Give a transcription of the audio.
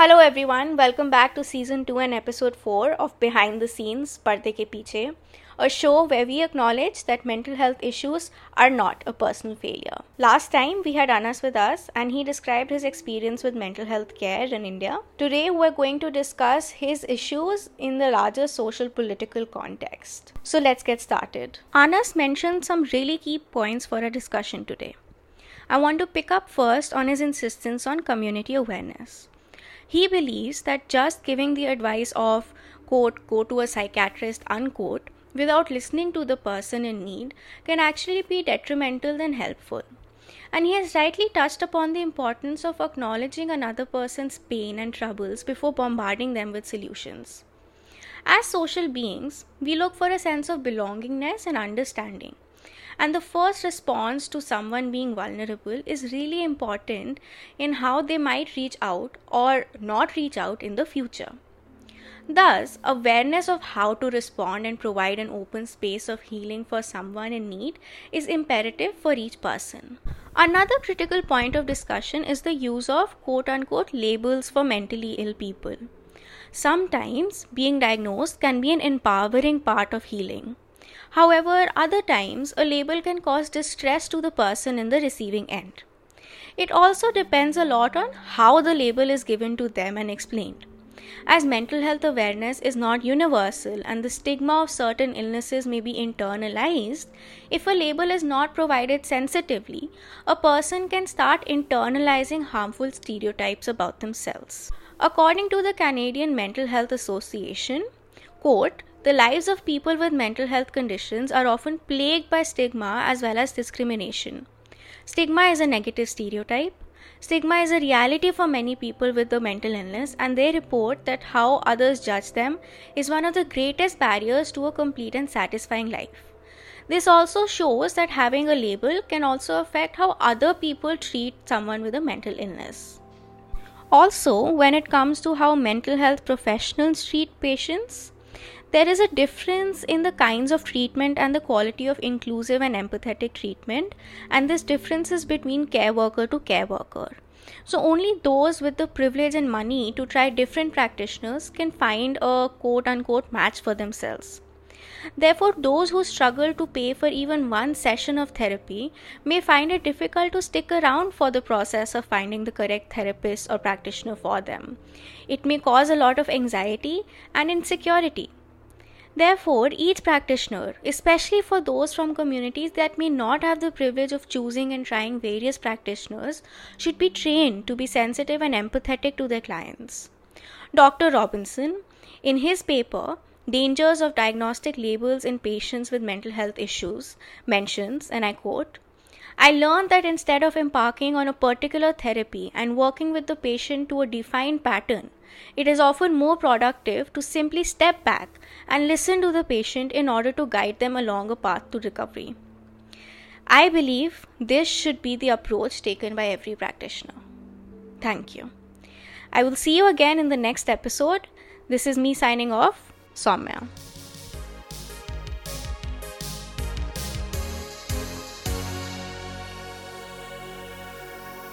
Hello everyone, welcome back to season 2 and episode 4 of Behind the Scenes Parde Ke Piche, a show where we acknowledge that mental health issues are not a personal failure. Last time we had Anas with us and he described his experience with mental health care in India. Today we're going to discuss his issues in the larger social political context. So let's get started. Anas mentioned some really key points for our discussion today. I want to pick up first on his insistence on community awareness. He believes that just giving the advice of, quote, go to a psychiatrist, unquote, without listening to the person in need can actually be detrimental than helpful. And he has rightly touched upon the importance of acknowledging another person's pain and troubles before bombarding them with solutions. As social beings, we look for a sense of belongingness and understanding. And the first response to someone being vulnerable is really important in how they might reach out or not reach out in the future. Thus, awareness of how to respond and provide an open space of healing for someone in need is imperative for each person. Another critical point of discussion is the use of quote unquote labels for mentally ill people. Sometimes being diagnosed can be an empowering part of healing. However, other times a label can cause distress to the person in the receiving end. It also depends a lot on how the label is given to them and explained. As mental health awareness is not universal and the stigma of certain illnesses may be internalized, if a label is not provided sensitively, a person can start internalizing harmful stereotypes about themselves. According to the Canadian Mental Health Association, quote, the lives of people with mental health conditions are often plagued by stigma as well as discrimination. Stigma is a negative stereotype. Stigma is a reality for many people with the mental illness, and they report that how others judge them is one of the greatest barriers to a complete and satisfying life. This also shows that having a label can also affect how other people treat someone with a mental illness. Also, when it comes to how mental health professionals treat patients, there is a difference in the kinds of treatment and the quality of inclusive and empathetic treatment, and this difference is between care worker to care worker. So, only those with the privilege and money to try different practitioners can find a quote unquote match for themselves. Therefore, those who struggle to pay for even one session of therapy may find it difficult to stick around for the process of finding the correct therapist or practitioner for them. It may cause a lot of anxiety and insecurity. Therefore, each practitioner, especially for those from communities that may not have the privilege of choosing and trying various practitioners, should be trained to be sensitive and empathetic to their clients. Dr. Robinson, in his paper, Dangers of Diagnostic Labels in Patients with Mental Health Issues, mentions, and I quote, I learned that instead of embarking on a particular therapy and working with the patient to a defined pattern, it is often more productive to simply step back and listen to the patient in order to guide them along a path to recovery. I believe this should be the approach taken by every practitioner. Thank you. I will see you again in the next episode. This is me signing off, 算没有